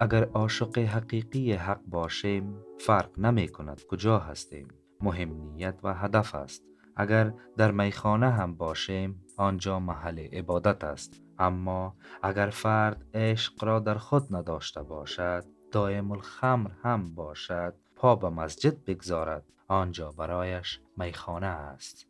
اگر عاشق حقیقی حق باشیم فرق نمی کند کجا هستیم. مهم نیت و هدف است. اگر در میخانه هم باشیم آنجا محل عبادت است. اما اگر فرد عشق را در خود نداشته باشد دائم الخمر هم باشد پا به مسجد بگذارد. آنجا برایش میخانه است.